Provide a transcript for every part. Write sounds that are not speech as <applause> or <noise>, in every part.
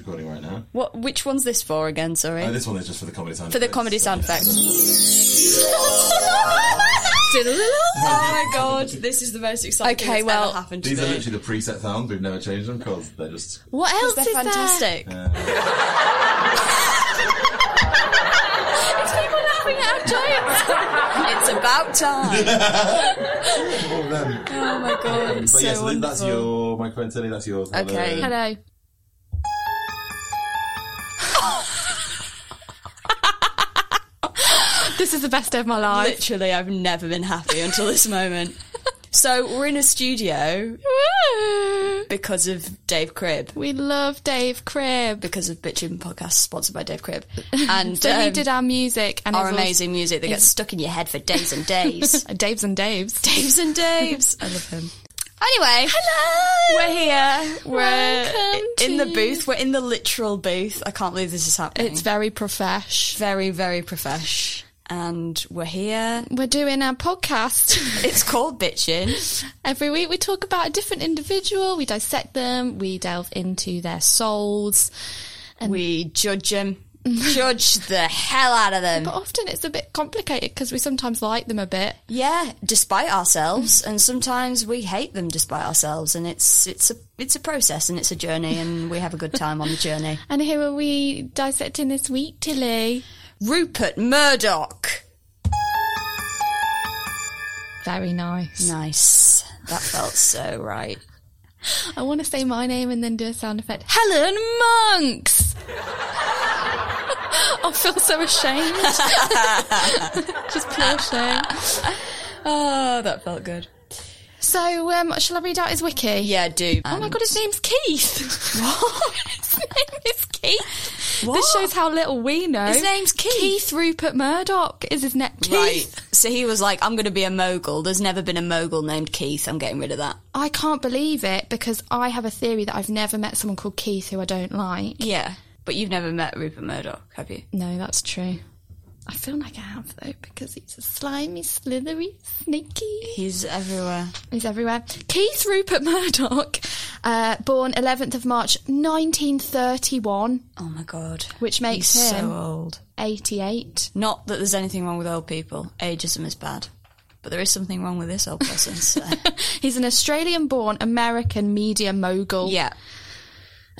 Recording right now. What? Which one's this for again? Sorry. Uh, this one is just for the comedy sound for the effects. comedy sound effect. <laughs> oh my god, this is the most exciting Okay, thing that's well, ever happened to These are literally the preset sounds. We've never changed them because they're just. What else They're is there? fantastic. <laughs> It's people laughing at our jokes. It's about time. <laughs> All of them. Oh my god, it's But so yes, that's wonderful. your microphone, Tilly. That's yours. Okay. a- Hello. This is the best day of my life. Literally, I've never been happy until this moment. So we're in a studio Woo! because of Dave Cribb. We love Dave Cribb. Because of Bitchin Podcast, sponsored by Dave Cribb, and So he um, did our music and our amazing music that gets stuck in your head for days and days. <laughs> Dave's and Dave's. Daves and Daves. <laughs> I love him. Anyway, hello. We're here. We're Welcome in the booth. We're in the literal booth. I can't believe this is happening. It's very profesh. very, very profesh. And we're here. We're doing our podcast. <laughs> It's called Bitchin. Every week we talk about a different individual, we dissect them, we delve into their souls. And we judge them. <laughs> judge the hell out of them. But often it's a bit complicated because we sometimes like them a bit. Yeah, despite ourselves, and sometimes we hate them despite ourselves, and it's it's a it's a process and it's a journey, and we have a good time on the journey. <laughs> And who are we dissecting this week, Tilly? Rupert Murdoch. Very nice. Nice. That felt so right. I want to say my name and then do a sound effect. Helen Monks! <laughs> I feel so ashamed. <laughs> <laughs> Just pure shame. Oh, that felt good. So, um, shall I read out his wiki? Yeah, do. Oh my god, his name's Keith. <laughs> What? <laughs> his name is Keith. What? This shows how little we know. His name's Keith. Keith Rupert Murdoch is his. Keith. Right. So he was like, I'm going to be a mogul. There's never been a mogul named Keith. I'm getting rid of that. I can't believe it because I have a theory that I've never met someone called Keith who I don't like. Yeah. But you've never met Rupert Murdoch, have you? No, that's true. I feel like I have though because he's a slimy, slithery, sneaky. He's everywhere. He's everywhere. Keith Rupert Murdoch, uh, born 11th of March 1931, Oh my god. which makes He's him so old. 88. Not that there's anything wrong with old people. Ageism is bad. But there is something wrong with this old person. So. <laughs> He's an Australian-born American media mogul. yeah.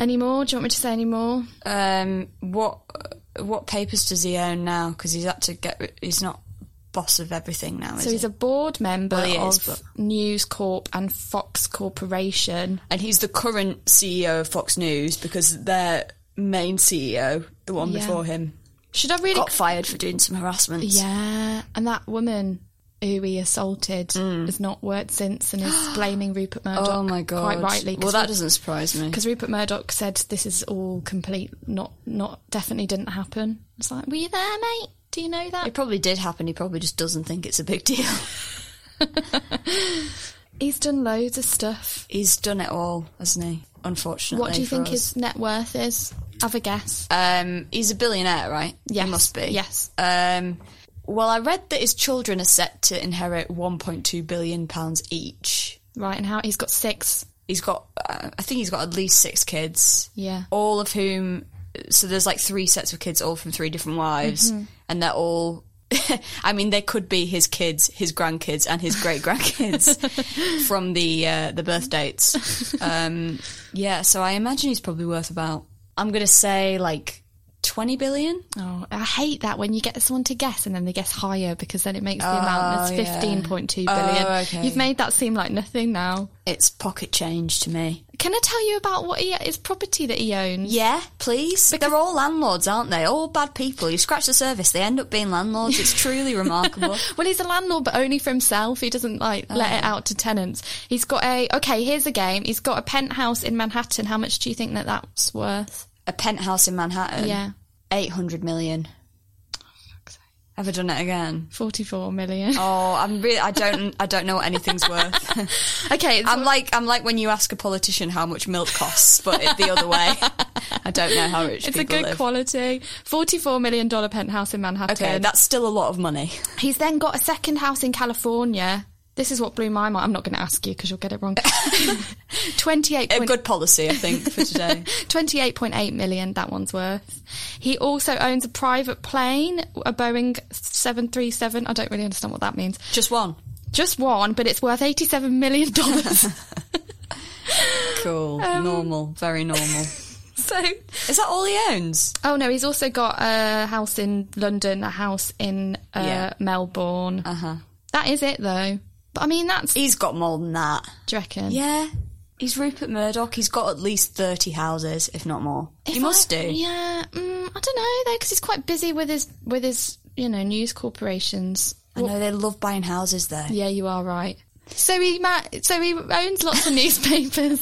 Any more? Do you want me to say any more? Um, what what papers does he own now? Because he's had to get. He's not boss of everything now. Is So he's he? a board member Well, is, of but- News Corp and Fox Corporation. and he's the current CEO of Fox News because their main CEO, the one Yeah. before him, Should I really? got fired for doing some harassment. Yeah, and that woman who he assaulted has not worked since and is <gasps> blaming Rupert Murdoch. Mm. Oh my god! Quite rightly. Well, that doesn't surprise me. because Rupert Murdoch said this is all complete, not, not definitely didn't happen. It's like, were you there, mate? Do you know that? It probably did happen. He probably just doesn't think it's a big deal. <laughs> He's done loads of stuff. He's done it all, hasn't he? Unfortunately. What do you think us. his net worth is? Have a guess. Um, he's a billionaire, right? Yes. He must be. Yes. Um, well, I read that his children are set to inherit 1.2 billion pounds each. Right, and how he's got six. He's got, uh, I think he's got at least six kids. Yeah. All of whom, so there's like three sets of kids, all from three different wives, Mm-hmm. and they're all. <laughs> I mean, they could be his kids, his grandkids, and his great grandkids <laughs> from the uh, the birth dates. <laughs> Um, yeah, so I imagine he's probably worth about. I'm gonna say like 20 billion? Oh, I hate that when you get someone to guess and then they guess higher because then it makes the amount Oh, yeah. fifteen point two billion. Oh, okay. You've made that seem like nothing now. It's pocket change to me. Can I tell you about what he, his property that he owns? Yeah, please. They're all landlords, aren't they? All bad people. You scratch the surface, they end up being landlords. It's <laughs> truly remarkable. <laughs> Well, he's a landlord, but only for himself. He doesn't like oh. let it out to tenants. He's got a okay. Here's a game. He's got a penthouse in Manhattan. How much do you think that that's worth? A penthouse in Manhattan. Yeah. 800 million. I done it again? Forty-four million. <laughs> Oh, I'm really. I don't. I don't know what anything's worth. <laughs> okay, I'm like. I'm like when you ask a politician how much milk costs, but it, the other way. <laughs> I don't know how rich it's a good live. quality. Forty-four million dollar penthouse in Manhattan. okay, that's still a lot of money. He's then got a second house in California. This is what blew my mind. I'm not going to ask you because you'll get it wrong. <laughs> Twenty-eight. A good policy, I think, for today. <laughs> 28.8 million that one's worth. He also owns a private plane, a Boeing 737. I don't really understand what that means. Just one. Just one, but it's worth 87 million dollars. <laughs> Cool. normal. Very normal. so, Is that all he owns? oh no, he's also got a house in London, a house in uh, Yeah. Melbourne. Uh huh. That is it though. But I mean, that's He's got more than that. do you reckon? Yeah. He's Rupert Murdoch. He's got at least 30 houses, if not more. If he must I- do. Yeah, mm, I don't know though, because he's quite busy with his with his you know news corporations. I know they love buying houses there. Yeah, you are right. So he ma- so he owns lots of <laughs> newspapers.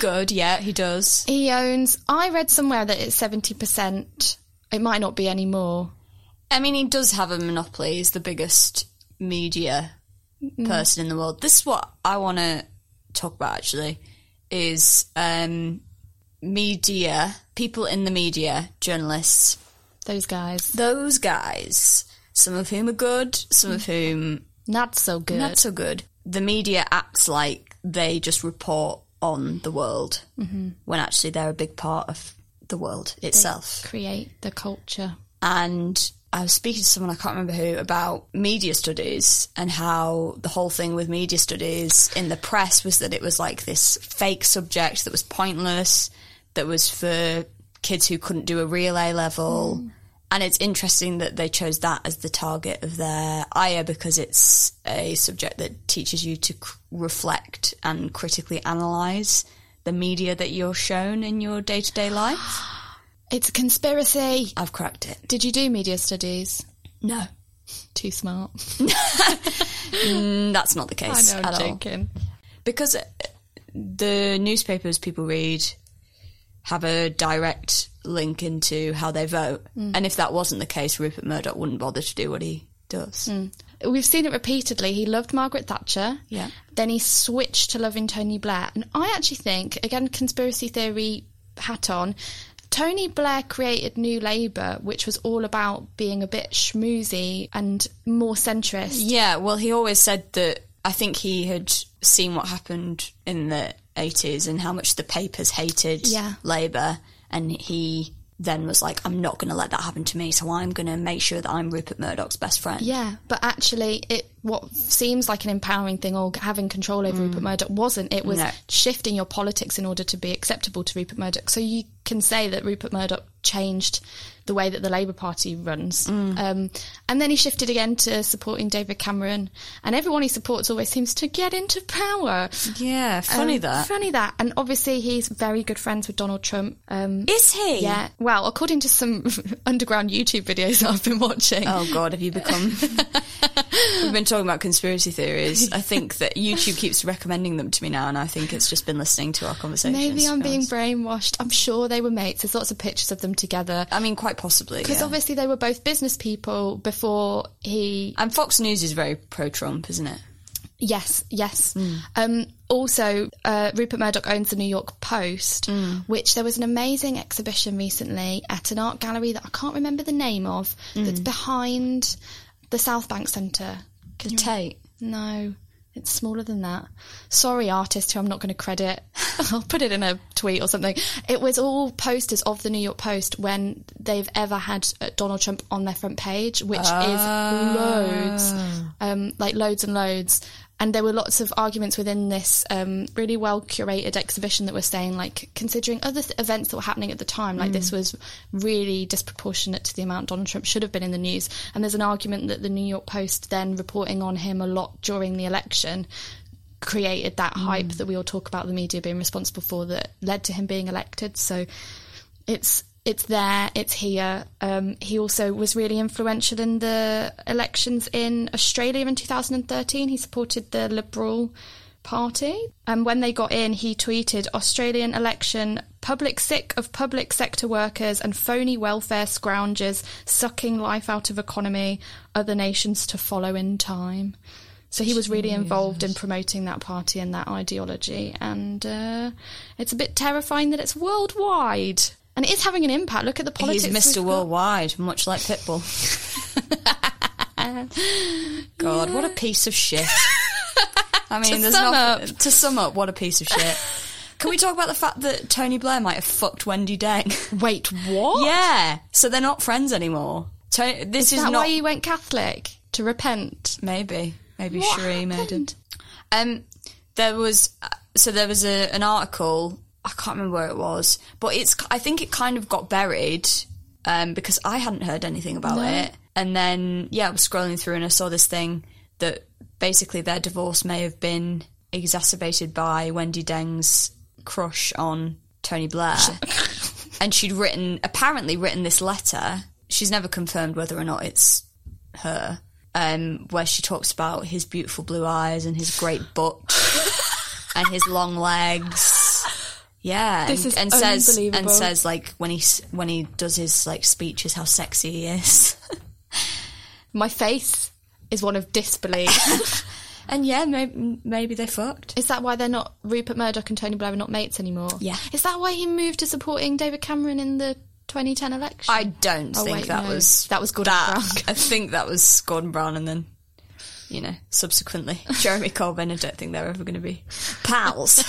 Good, yeah, he does. He owns. I read somewhere that it's seventy percent. It might not be anymore. I mean, he does have a monopoly. He's the biggest media person in the world. This is what I want to talk about, actually, is um, media, people in the media, journalists, Those guys, those guys, some of whom are good, some of whom not so good. not so good. The media acts like they just report on the world when actually they're a big part of the world itself. Create the culture. And I was speaking to someone, I can't remember who, about media studies and how the whole thing with media studies in the press was that it was like this fake subject that was pointless, that was for kids who couldn't do a real A level. Hmm. And it's interesting that they chose that as the target of their IA because it's a subject that teaches you to c- reflect and critically analyse the media that you're shown in your day to day life. <gasps> <gasps> <gasps> It's a conspiracy. I've cracked it. Did you do media studies? No. Too smart. Mm, that's not the <laughs> I case know, at I'm all. joking. Because uh, the newspapers people read have a direct link into how they vote. Mm. And if that wasn't the case, Rupert Murdoch wouldn't bother to do what he does. We've seen it repeatedly. He loved Margaret Thatcher. Yeah. Then he switched to loving Tony Blair. And I actually think, again, conspiracy theory hat on, Tony Blair created New Labour, which was all about being a bit schmoozy and more centrist. Yeah, well, he always said that I think he had seen what happened in the 80s and how much the papers hated Yeah. Labour. And he then was like, I'm not going to let that happen to me, so I'm going to make sure that I'm Rupert Murdoch's best friend. Yeah, but actually, it what seems like an empowering thing or having control over Rupert Murdoch wasn't. It was No. shifting your politics in order to be acceptable to Rupert Murdoch. So you can say that Rupert Murdoch changed the way that the Labour Party runs. Um, and then he shifted again to supporting David Cameron. And everyone he supports always seems to get into power. Yeah, funny Um, that. Funny that. And obviously, he's very good friends with Donald Trump. Um, Is he? yeah. Well, according to some <laughs> underground YouTube videos that I've been watching. Oh God, have you become? <laughs> We've been talking about conspiracy theories. I <laughs> think that YouTube keeps recommending them to me now, and I think it's just been listening to our conversations. Maybe I'm being brainwashed. I'm sure they were mates. There's lots of pictures of them together. I mean, quite possibly. Because yeah. obviously they were both business people before he. and Fox News is very pro-Trump, isn't it? Yes, yes. Hmm. Um, also, uh, Rupert Murdoch owns the New York Post, Hmm. which there was an amazing exhibition recently at an art gallery that I can't remember the name of, that's behind the South Bank Centre. The Tate. No, it's smaller than that. Sorry, artist who I'm not going to credit. <laughs> I'll put it in a tweet or something. It was all posters of the New York Post when they've ever had uh, Donald Trump on their front page, which is loads, um, like loads and loads. And there were lots of arguments within this um, really well curated exhibition that were saying, like, considering other th- events that were happening at the time, like this was really disproportionate to the amount Donald Trump should have been in the news. And there's an argument that the New York Post then reporting on him a lot during the election created that hype that we all talk about the media being responsible for that led to him being elected. So it's it's there, it's here. Um, he also was really influential in the elections in Australia in 2013. He supported the Liberal Party. And when they got in, he tweeted Australian election public sick of public sector workers and phony welfare scroungers sucking life out of economy, other nations to follow in time. So he was really involved in promoting that party and that ideology. And uh, it's a bit terrifying that it's worldwide. And it is having an impact. Look at the politics. He's Mr. got. Worldwide, much like Pitbull. <laughs> God, what a piece of shit. <laughs> I mean, To there's sum nothing, to sum up, what a piece of shit. Can we talk about the fact that Tony Blair might have fucked Wendi Deng? <laughs> Wait, what? yeah, so they're not friends anymore. Tony, this is, Is that not why you went Catholic? To repent? maybe maybe What Cherie made happened? it. Um, there was uh, so there was a, an article. I can't remember where it was, but it's. I think it kind of got buried um, because I hadn't heard anything about it. And then yeah, I was scrolling through and I saw this thing that basically their divorce may have been exacerbated by Wendi Deng's crush on Tony Blair, <laughs> and she'd written apparently written this letter. She's never confirmed whether or not it's her, um, where she talks about his beautiful blue eyes and his great butt <laughs> and his long legs. Yeah, This and, is and says and says like when he when he does his like speeches how sexy he is. <laughs> My face is one of disbelief. <laughs> and yeah, maybe maybe they fucked. is that why they're not Rupert Murdoch and Tony Blair are not mates anymore? Yeah. Is that why he moved to supporting David Cameron in the 2010 election? I don't Oh, think wait, that no. was That was Gordon that. Brown. I think that was Gordon Brown, and then you know subsequently <laughs> Jeremy Corbyn. I don't think they're ever going to be pals.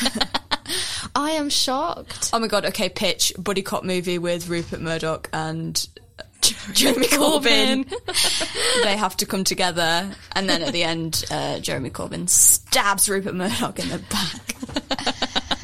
<laughs> I am shocked. oh my god! Okay, pitch buddy cop movie with Rupert Murdoch and Jeremy Corbyn. <laughs> they have to come together, and then at the end, uh, Jeremy Corbyn stabs Rupert Murdoch in the back.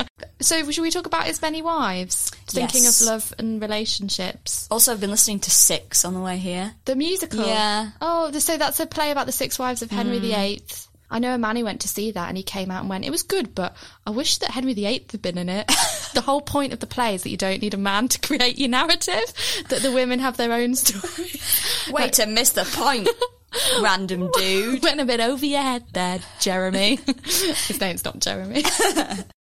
<laughs> So should we talk about his many wives? Thinking Yes. of love and relationships. Also, I've been listening to Six on the way here. The musical. Yeah. Oh, so that's a play about the six wives of Henry Mm. VIII. I know a man who went to see that and he came out and went, it was good, but I wish that Henry VIII had been in it. <laughs> the whole point of the play is that you don't need a man to create your narrative, that the women have their own story. <laughs> Way to miss the point, <laughs> random dude. Went a bit over your head there, Jeremy. His name's not stop Jeremy.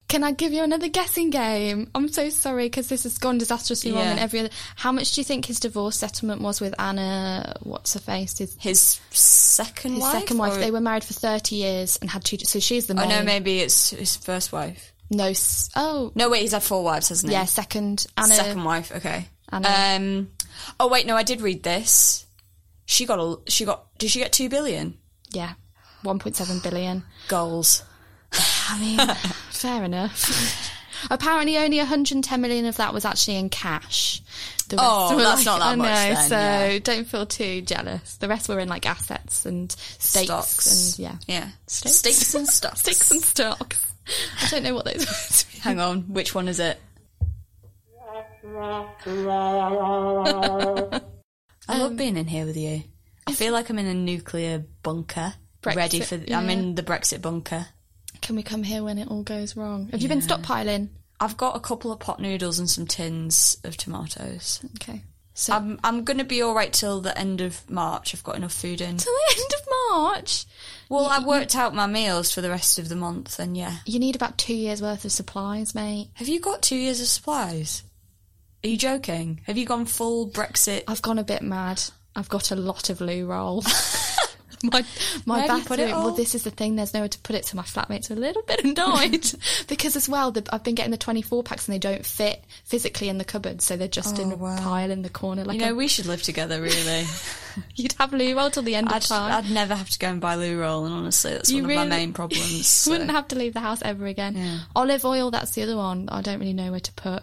Can I give you another guessing game? I'm so sorry because this has gone disastrously wrong Yeah. in every other. How much do you think his divorce settlement was with Anna? What's her face? His, His second his wife. second wife. or- They were married for 30 years and had two. So she's the Oh main. no, maybe it's his first wife. No. Oh. No, wait, he's had four wives, hasn't he? Yeah, second. Anna. Second wife. Okay. Anna. Um. Oh wait, no, I did read this. She got a. She got. Did she get two billion Yeah. 1.7 billion. goals? <laughs> I mean, fair enough. <laughs> Apparently, only 110 million of that was actually in cash. The Oh, were that's not that I much know, then, so yeah. don't feel too jealous. The rest were in like assets and stakes Stocks. and yeah, Yeah. Stakes? Stakes and <laughs> stocks. stakes and stocks. I don't know what those words <laughs> mean. Hang on, which one is it? I love um, being in here with you. I feel like I'm in a nuclear bunker, Brexit, ready for. I'm in the Brexit bunker. Can we come here when it all goes wrong? Have you been stockpiling? I've got a couple of pot noodles and some tins of tomatoes. Okay. So I'm I'm gonna be all right till the end of March. I've got enough food in. Till the end of March, Well, I worked out my meals for the rest of the month, and yeah. you need about two years worth of supplies, mate. Have you got two years of supplies? Are you joking? Have you gone full Brexit? I've gone a bit mad. I've got a lot of loo roll. <laughs> <laughs> my my Where have you put it bathroom. Well, this is the thing. There's nowhere to put it, so my flatmates are a little bit annoyed <laughs> because, as well, the, I've been getting the 24 packs and they don't fit physically in the cupboard, so they're just in oh, a Oh, wow. pile in the corner. Like You know, a- we should live together, really. <laughs> you'd have loo roll till the end I'd, of time. I'd never have to go and buy loo roll, and honestly, that's You one of my main problems. so- Wouldn't have to leave the house ever again. Yeah. Olive oil, that's the other one. I don't really know where to put.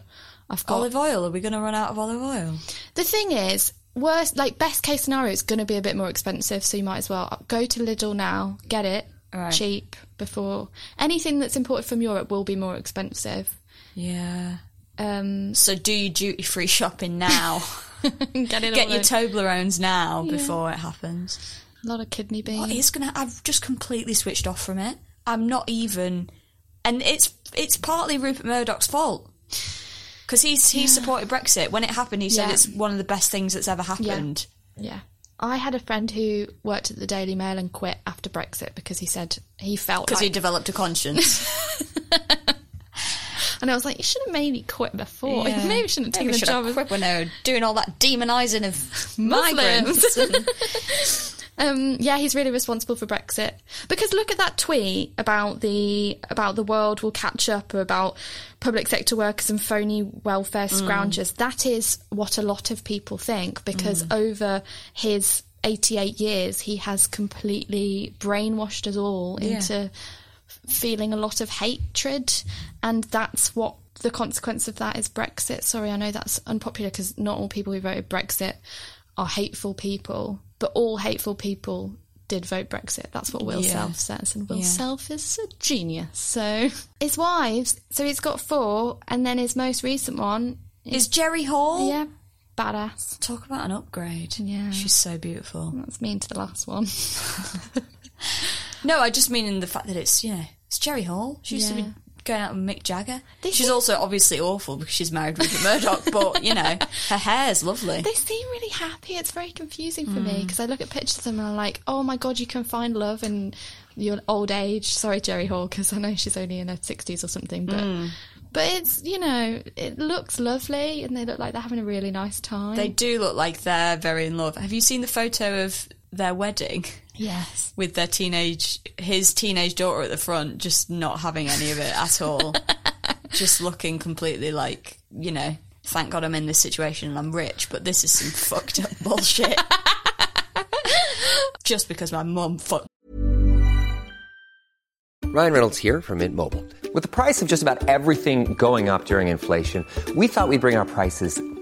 I've got Olive oil? Are we going to run out of olive oil? The thing is, worst like best case scenario, it's going to be a bit more expensive, so you might as well go to Lidl now, get it, Right. cheap before anything that's imported from Europe will be more expensive. Yeah. Um, So do your duty free shopping now. <laughs> get it Get your. Toblerones now before it happens. a lot of kidney beans. What is gonna? I've just completely switched off from it. I'm not even, and it's it's partly Rupert Murdoch's fault because he's he supported Brexit when it happened. He said Yeah. it's one of the best things that's ever happened. Yeah. I had a friend who worked at the Daily Mail and quit after Brexit because he said he felt Because he developed a conscience. <laughs> <laughs> and I was like, you should have maybe quit before. Yeah. <laughs> You maybe shouldn't have taken the should job have quit when they were doing all that demonising of migrants. Um, yeah, he's really responsible for Brexit. Because look at that tweet about the about the world will catch up or about public sector workers and phony welfare scroungers. That is what a lot of people think because over his 88 years, he has completely brainwashed us all into feeling a lot of hatred, and that's what the consequence of that is Brexit. Sorry, I know that's unpopular because not all people who voted Brexit are hateful people, but all hateful people did vote Brexit. That's what Will Yeah. Self says, and Will Yeah. Self is a genius. So his wives, so he's got four, and then his most recent one, Is Jerry Hall? yeah, badass. Talk about an upgrade. Yeah. She's so beautiful. That's mean to the last one. <laughs> No, I just mean in the fact that it's, you know, it's Jerry Hall. She used to be going out with Mick Jagger. They she's seem- also obviously awful because she's married Rupert Murdoch, but, you know, <laughs> her hair's lovely. They seem really happy. It's very confusing for Mm. me because I look at pictures of them and I'm like, oh my god, you can find love in your old age. Sorry, Jerry Hall, because I know she's only in her sixties or something, but. Mm. But it's you know it looks lovely and they look like they're having a really nice time. They do look like they're very in love. Have you seen the photo of their wedding yes. with their teenage, his teenage daughter at the front, just not having any of it at all? <laughs> just looking completely like, you know, thank God I'm in this situation and I'm rich, but this is some fucked up <laughs> bullshit. just because my mum fucked Ryan Reynolds here from Mint Mobile. With the price of just about everything going up during inflation, we thought we'd bring our prices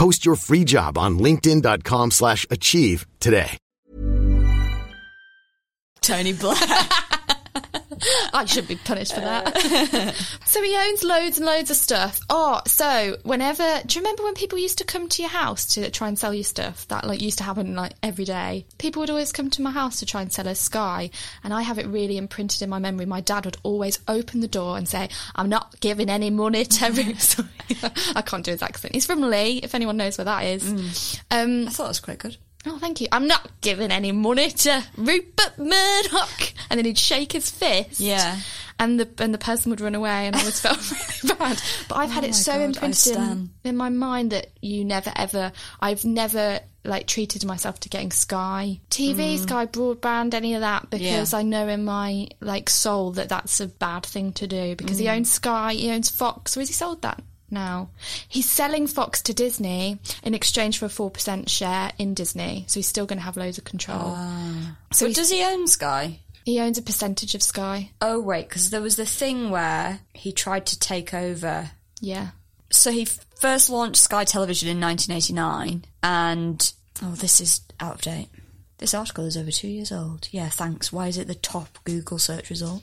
Post your free job on linkedin.com slash achieve today. Tony Blair. <laughs> <laughs> I should be punished for that. <laughs> <laughs> so he owns loads and loads of stuff. Oh, so whenever do you remember when people used to come to your house to try and sell you stuff? That like used to happen like every day. People would always come to my house to try and sell us Sky, and I have it really imprinted in my memory. My dad would always open the door and say, "I'm not giving any money to." every-" I can't do his accent. He's from Leigh. If anyone knows where that is. Um, I thought it was quite good. Oh, thank you. I'm not giving any money to Rupert Murdoch. And then he'd shake his fist. Yeah. And the and the person would run away, and I always felt <laughs> really bad. But I've had Oh it so God, imprinted in, in my mind that you never ever. I've never like treated myself to getting Sky TV, Sky broadband, any of that because Mm. Yeah. I know in my like soul that that's a bad thing to do because Mm. he owns Sky, he owns Fox, or has he sold that? Now. He's selling Fox to Disney in exchange for a 4% share in Disney. So he's still going to have loads of control. Ah. So he's- does he own Sky? He owns a percentage of Sky. Oh, right, because there was the thing where he tried to take over. Yeah. So he f- first launched Sky Television in 1989, and oh, this is out of date. This article is over two years old. Yeah, thanks. Why is it the top Google search result?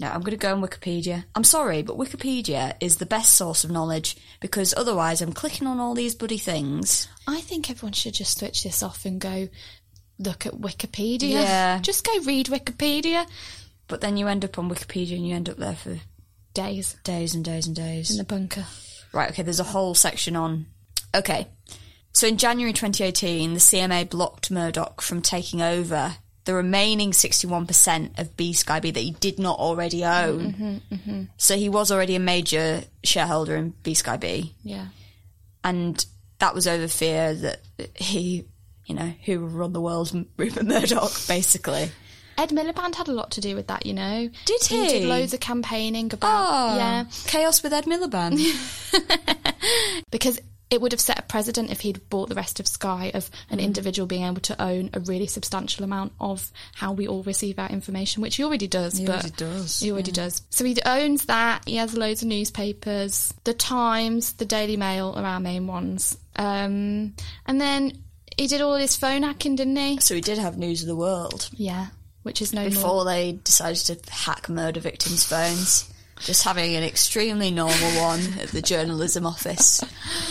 No, I'm going to go on Wikipedia. I'm sorry, but Wikipedia is the best source of knowledge because otherwise I'm clicking on all these bloody things. I think everyone should just switch this off and go look at Wikipedia. Yeah. Just go read Wikipedia. But then you end up on Wikipedia and you end up there for Days days and days and days. in the bunker. Right, okay, there's a whole section on. Okay. So in January 2018, the CMA blocked Murdoch from taking over the remaining 61% of BSkyB that he did not already own. Mm-hmm, mm-hmm. So he was already a major shareholder in BSkyB. Yeah. And that was over fear that he, you know, who would run the world, <laughs> Rupert Murdoch, basically. Ed Miliband had a lot to do with that, you know. Did He he? did loads of campaigning about Oh, yeah, Chaos with Ed Miliband. <laughs> <laughs> because it would have set a precedent if he'd bought the rest of Sky of an individual being able to own a really substantial amount of how we all receive our information, which he already does. He but already does, He already does. So he owns that. He has loads of newspapers. The Times, the Daily Mail are our main ones. Um, and then he did all his phone hacking, didn't he? so he did have News of the World Yeah, which is no more. before they decided to hack murder victims' phones. Just having an extremely normal one at the journalism office.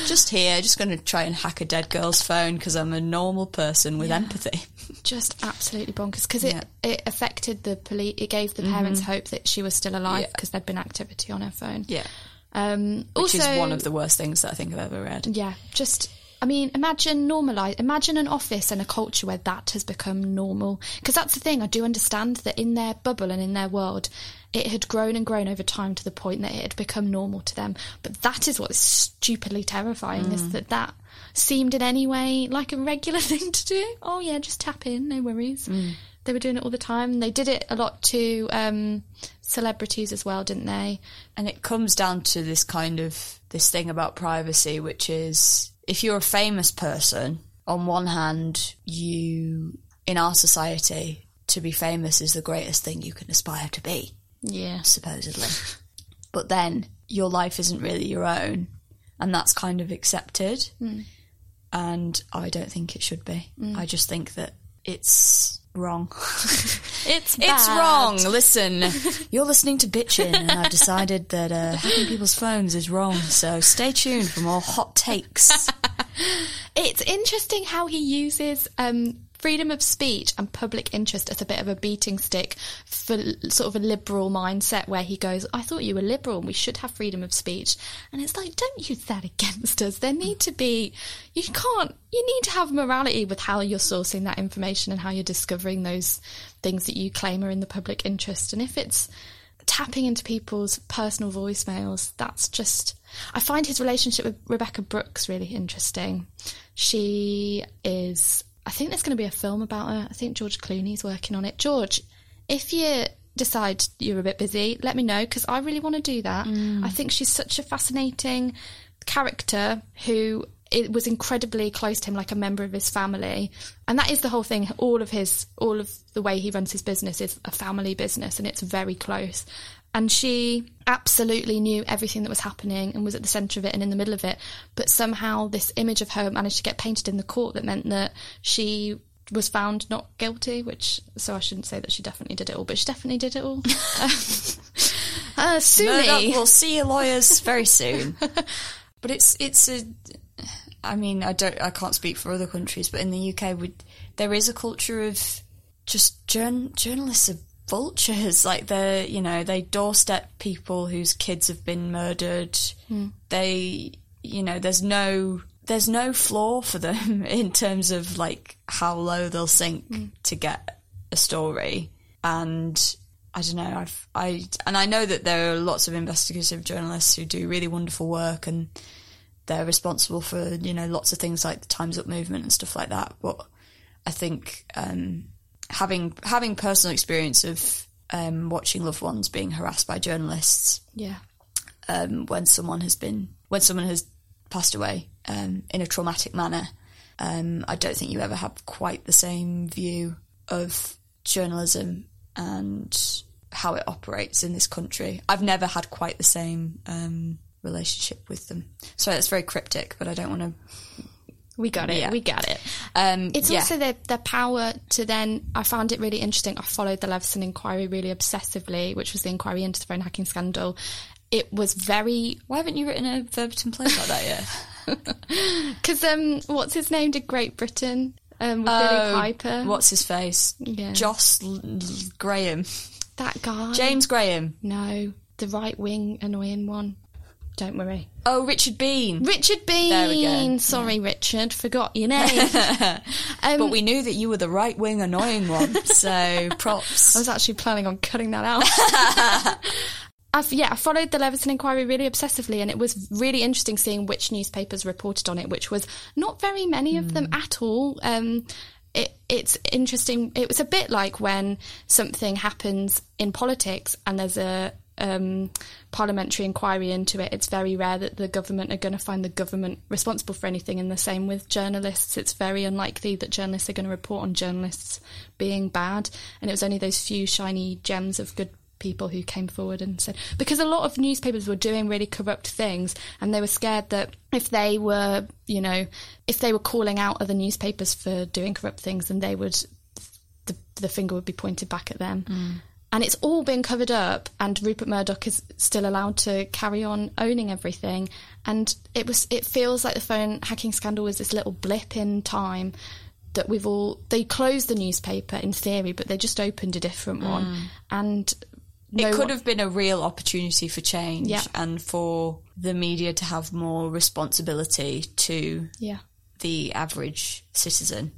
Just here, just going to try and hack a dead girl's phone because I'm a normal person with empathy. just absolutely bonkers because it, Yeah. it affected the police. It gave the parents hope that she was still alive Yeah. because there'd been activity on her phone. Yeah. Um, Which also, is one of the worst things that I think I've ever read. yeah, just. I mean, imagine normalize. Imagine an office and a culture where that has become normal. Because that's the thing. I do understand that in their bubble and in their world, it had grown and grown over time to the point that it had become normal to them. But that is what is stupidly terrifying. Is that that seemed in any way like a regular <laughs> thing to do? Oh yeah, just tap in, no worries. They were doing it all the time. They did it a lot to um, celebrities as well, didn't they? And it comes down to this kind of this thing about privacy, which is if you're a famous person, on one hand, you in our society, to be famous is the greatest thing you can aspire to be, Yeah. supposedly. <laughs> but then your life isn't really your own, and that's kind of accepted. Hmm. And I don't think it should be. Hmm. I just think that it's wrong. <laughs> It's It's wrong. Listen, <laughs> you're listening to Bitchin', and I've decided that uh, hacking people's phones is wrong. So stay tuned for more hot takes. <laughs> It's interesting how he uses um, freedom of speech and public interest as a bit of a beating stick for sort of a liberal mindset where he goes, I thought you were liberal and we should have freedom of speech. And it's like, don't use that <laughs> against us. There need to be, you can't, you need to have morality with how you're sourcing that information and how you're discovering those things that you claim are in the public interest. And if it's, tapping into people's personal voicemails. That's just. I find his relationship with Rebekah Brooks really interesting. She is. I think there's going to be a film about her. I think George Clooney's working on it. George, if you decide you're a bit busy, let me know because I really want to do that. Mm. I think she's such a fascinating character who it was incredibly close to him like a member of his family and that is the whole thing all of his all of the way he runs his business is a family business and it's very close and she absolutely knew everything that was happening and was at the centre of it and in the middle of it but somehow this image of her managed to get painted in the court that meant that she was found not guilty which so I shouldn't say that she definitely did it all but she definitely did it all <laughs> uh, we'll see your lawyers very soon. <laughs> but it's it's a. I mean, I don't. I can't speak for other countries, but in the UK, we, there is a culture of just journ, journalists are vultures. Like they're, you know, they doorstep people whose kids have been murdered. They, you know, there's no there's no flaw for them <laughs> in terms of like how low they'll sink to get a story. And I don't know. I've I and I know that there are lots of investigative journalists who do really wonderful work and they're responsible for you know lots of things like the Times Up movement and stuff like that. But I think um, having having personal experience of um, watching loved ones being harassed by journalists yeah um, when someone has been when someone has passed away um, in a traumatic manner. Um, I don't think you ever have quite the same view of journalism and how it operates in this country. I've never had quite the same um, relationship with them. Sorry, that's very cryptic, but I don't want to. We got it Yeah. we got it Um, It's yeah. also the, their power to then. I found it really interesting. I followed the Leveson inquiry really obsessively, which was the inquiry into the phone hacking scandal. It was very Why haven't you written a verbatim play like that yet? <laughs> because um, what's his name did Great Britain um, with Billie Oh, Piper. What's his face? Yeah. Joss L- L- Graham. that guy? James Graham. No, the right wing annoying one. Don't worry. Oh, Richard Bean. Richard Bean. There we go. Sorry, Richard, forgot your <laughs> name. um, but we knew that you were the right wing annoying one, so <laughs> props. I was actually planning on cutting that out. <laughs> I've, yeah, I followed the Leveson inquiry really obsessively, and it was really interesting seeing which newspapers reported on it, which was not very many of them at all. Um, it, it's interesting. It was a bit like when something happens in politics and there's a um, parliamentary inquiry into it. It's very rare that the government are going to find the government responsible for anything. And the same with journalists. It's very unlikely that journalists are going to report on journalists being bad. And it was only those few shiny gems of good people who came forward and said because a lot of newspapers were doing really corrupt things and they were scared that if they were you know if they were calling out other newspapers for doing corrupt things then they would the, the finger would be pointed back at them and it's all been covered up and Rupert Murdoch is still allowed to carry on owning everything and it was it feels like the phone hacking scandal was this little blip in time that we've all they closed the newspaper in theory but they just opened a different one mm. and no it could one- have been a real opportunity for change Yeah. and for the media to have more responsibility to yeah the average citizen.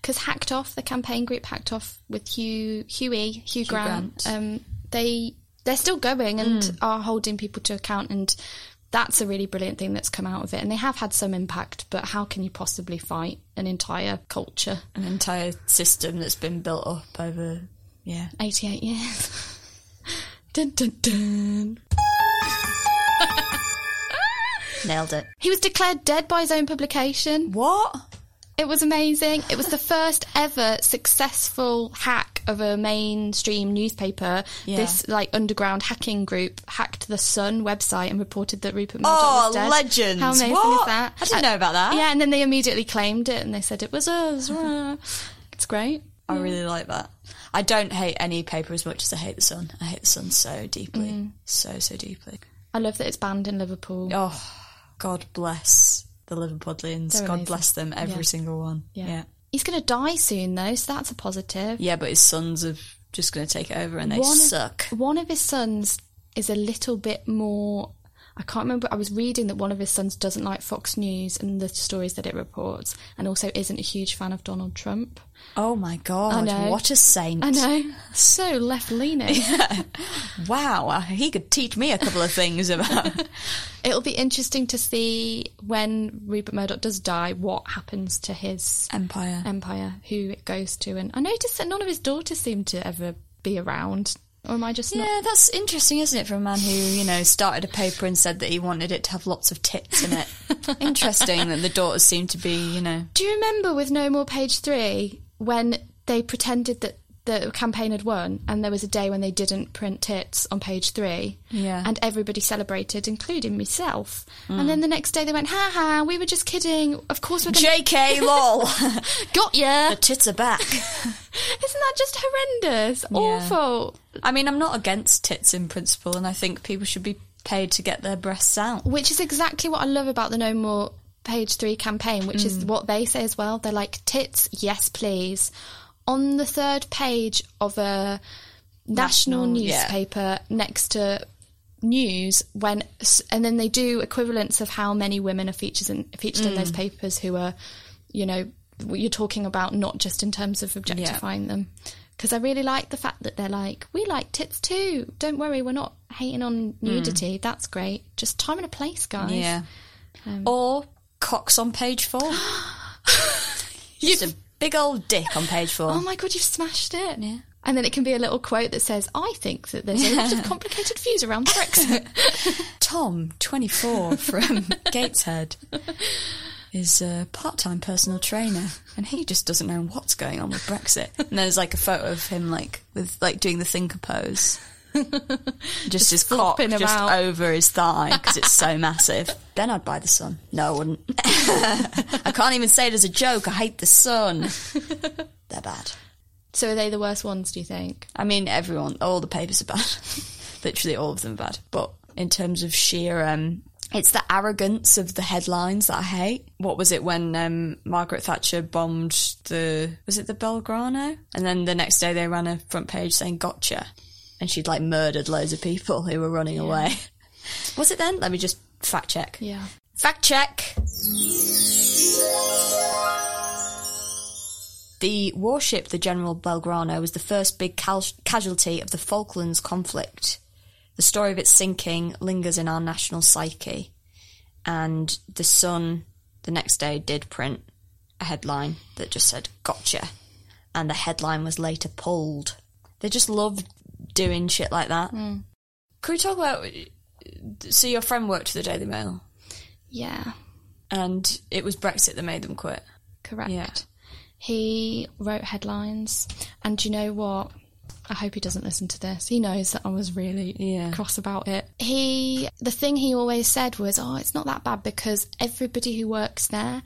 Because hacked off the campaign group hacked off with Hugh Huey Hugh, Grant. Grant. Um, they they're still going and are holding people to account and that's a really brilliant thing that's come out of it and they have had some impact but how can you possibly fight an entire culture An entire system that's been built up over, yeah. 88 years <laughs> dun, dun, dun. <laughs> Nailed it. he was declared dead by his own publication What? It was amazing. It was the first ever successful hack of a mainstream newspaper. Yeah. This like underground hacking group hacked the Sun website and reported that Rupert Murdoch Oh, was dead. legends. How amazing What? is that? I didn't uh, know about that. Yeah, and then they immediately claimed it and they said it was us. <laughs> it's great. I really like that. I don't hate any paper as much as I hate the Sun. I hate the Sun so deeply. Mm. So, so deeply. I love that it's banned in Liverpool. Oh, God bless the Liverpudlians. They're God amazing. bless them, every Yeah. single one. Yeah. yeah. He's going to die soon though, so that's a positive. Yeah, but his sons are just going to take it over and they One of- suck. One of his sons is a little bit more. I can't remember. I was reading that one of his sons doesn't like Fox News and the stories that it reports, and also isn't a huge fan of Donald Trump. Oh my God. What a saint. I know, so left leaning. <laughs> Wow. uh, He could teach me a couple of things about. <laughs> <laughs> It'll be interesting to see when Rupert Murdoch does die, what happens to his Empire. empire, who it goes to. And I noticed that none of his daughters seem to ever be around. Or am I just not? Yeah, that's interesting, isn't it, for a man who, you know, started a paper and said that he wanted it to have lots of tits in it. <laughs> interesting that the daughters seem to be, you know. Do you remember with No More Page Three when they pretended that the campaign had won and there was a day when they didn't print tits on page three? Yeah. And everybody celebrated, including myself. And mm. then the next day they went, ha ha, we were just kidding. Of course we're going JK lol. <laughs> Got ya! the tits are back. <laughs> Isn't that just horrendous? Awful. I mean, I'm not against tits in principle, and I think people should be paid to get their breasts out. Which is exactly what I love about the No More Page 3 campaign, which is mm. what they say as well. They're like, tits, yes, please. On the third page of a national, National, yeah. newspaper next to news when and then they do equivalents of how many women are featured in featured in mm. those papers who are you know you're talking about not just in terms of objectifying them because I really like the fact that they're like we like tits too. Don't worry we're not hating on mm. nudity. That's great. Just time and a place guys. Yeah. Um, or cocks on page four. <gasps> Just a big old dick on page four. oh my god you've smashed it. Yeah. And then it can be a little quote that says I think that there's a lot of <laughs> complicated views around Brexit. <laughs> Tom, 24, from <laughs> Gateshead, is a part-time personal trainer, and he just doesn't know what's going on with Brexit. And there's like a photo of him, like with like doing the thinker pose, <laughs> just, his cock just about. over his thigh because it's so massive. <laughs> Then I'd buy the Sun. No, I wouldn't. <laughs> I can't even say it as a joke. I hate the Sun. They're bad. so are they the worst ones do you think I mean, everyone, all the papers are bad. Literally all of them are bad. But in terms of sheer, um, it's the arrogance of the headlines that I hate. What was it when um, Margaret Thatcher bombed the, was it the Belgrano? And then the next day they ran a front page saying, gotcha. And she'd like murdered loads of people who were running away. Was it then? Let me just fact check. Yeah. Fact check. The warship, the General Belgrano, was the first big cal- casualty of the Falklands conflict. The story of its sinking lingers in our national psyche. And The Sun, the next day, did print a headline that just said, Gotcha. And the headline was later pulled. They just love doing shit like that. Hmm. Can we talk about. So, your friend worked for the Daily Mail, Yeah. and it was Brexit that made them quit. Correct. Yeah. He wrote headlines, and do you know what? I hope he doesn't listen to this. He knows that I was really Yeah. cross about it. He, the thing he always said was, "Oh, it's not that bad because everybody who works there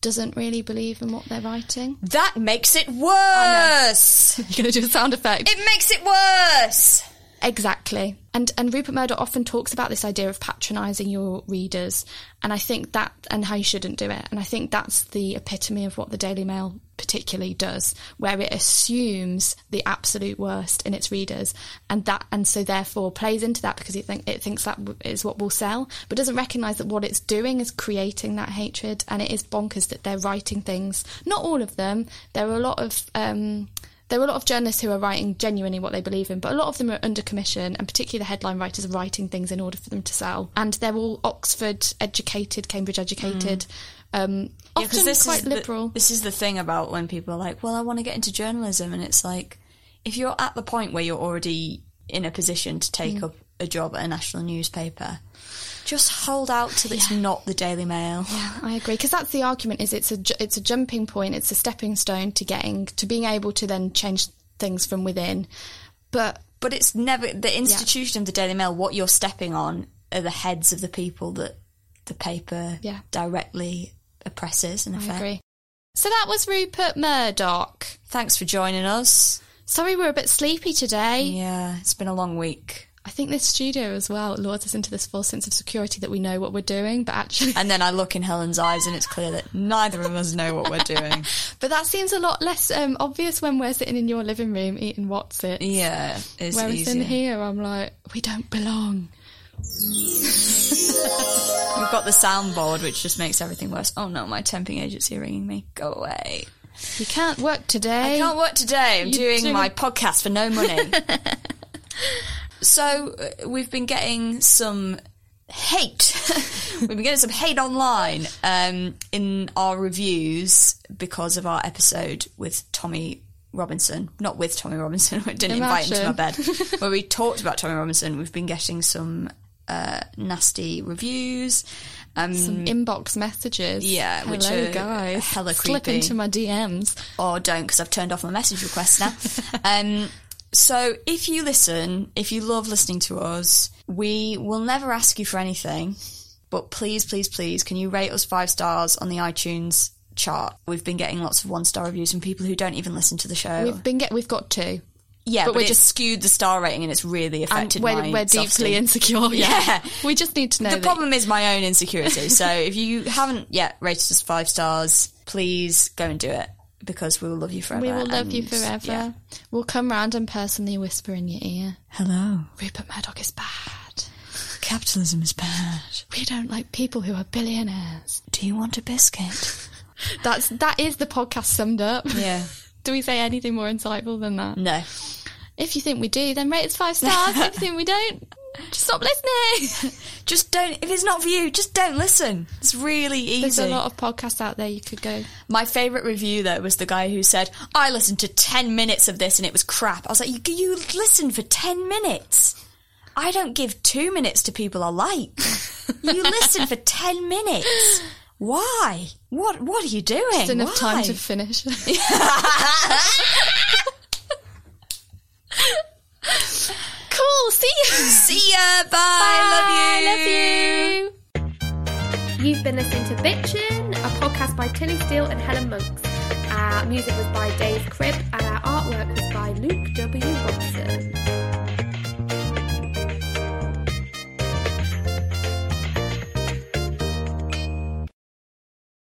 doesn't really believe in what they're writing." That makes it worse. <laughs> You're gonna do a sound effect. It makes it worse. Exactly. And and Rupert Murdoch often talks about this idea of patronising your readers, and I think that and how you shouldn't do it. And I think that's the epitome of what the Daily Mail particularly does, where it assumes the absolute worst in its readers, and that and so therefore plays into that because it think it thinks that is what will sell, but doesn't recognise that what it's doing is creating that hatred, and it is bonkers that they're writing things. Not all of them. There are a lot of. Um, there are a lot of journalists who are writing genuinely what they believe in, but a lot of them are under commission, and particularly the headline writers are writing things in order for them to sell. And they're all Oxford educated, Cambridge educated, um, Yeah, this quite is the- liberal. this is the thing about when people are like, "Well, I want to get into journalism," and it's like, if you're at the point where you're already in a position to take Mm. up a job at a national newspaper, just hold out till it's not the Daily Mail. Yeah, I agree because that's the argument. Is it's a it's a jumping point, it's a stepping stone to getting to being able to then change things from within. But But it's never the institution of the Daily Mail. What you're stepping on are the heads of the people that the paper Yeah. directly oppresses. In I effect, agree. So that was Rupert Murdoch. Thanks for joining us. Sorry, we're a bit sleepy today. Yeah, it's been a long week. I think this studio as well lures us into this false sense of security that we know what we're doing, but actually, And then I look in Helen's eyes, and it's clear that neither of us know what we're doing. <laughs> but that seems a lot less um, obvious when we're sitting in your living room eating what's it. Yeah, it's Whereas easier. in here, I'm like, we don't belong. We've got the soundboard, which just makes everything worse. Oh no, my temping agency are ringing me. Go away. You can't work today. I can't work today. I'm You doing my podcast for no money. <laughs> so uh, we've been getting some hate. <laughs> we've been getting some hate online um, in our reviews because of our episode with Tommy Robinson. Not with Tommy Robinson. <laughs> We didn't invite him to my bed. <laughs> Where we talked about Tommy Robinson. We've been getting some uh, nasty reviews. Um, Some inbox messages. Yeah, which Hello, are guys. hella Slip creepy. into my DMs. or don't because I've turned off my message requests now. um, so if you listen, if you love listening to us, we will never ask you for anything, but please, please, please, can you rate us five stars on the iTunes chart? We've been getting lots of one star reviews from people who don't even listen to the show. We've been get. We've got two. yeah, but but, we're just- skewed the star rating and it's really And affected we're, my we're deeply self-esteem. insecure. Yeah. <laughs> we just need to know The that- problem is my own insecurity. so if you haven't yet rated us five stars, please go and do it because we will love you forever. We will love you forever. yeah. We'll come round and personally whisper in your ear. Hello. Rupert Murdoch is bad. Capitalism is bad. We don't like people who are billionaires. Do you want a biscuit? <laughs> That's that is the podcast summed up. Yeah. <laughs> Do we say anything more insightful than that? No. If you think we do, then rate us five stars. if you think we don't, just stop listening. <laughs> Just don't. If it's not for you, just don't listen. It's really easy. There's a lot of podcasts out there you could go. My favourite review though was the guy who said, "I listened to ten minutes of this and it was crap." I was like, "You, you listened for ten minutes? I don't give two minutes to people I like. you <laughs> listen for ten minutes. Why? What? What are you doing? Just enough time to finish. <laughs> <laughs> cool. See you. <laughs> See ya. Bye. Love you. Love you. You've been listening to Bitchin', a podcast by Tilly Steele and Helen Monks. Our music was by Dave Cribb and our artwork was by Luke W. Robson.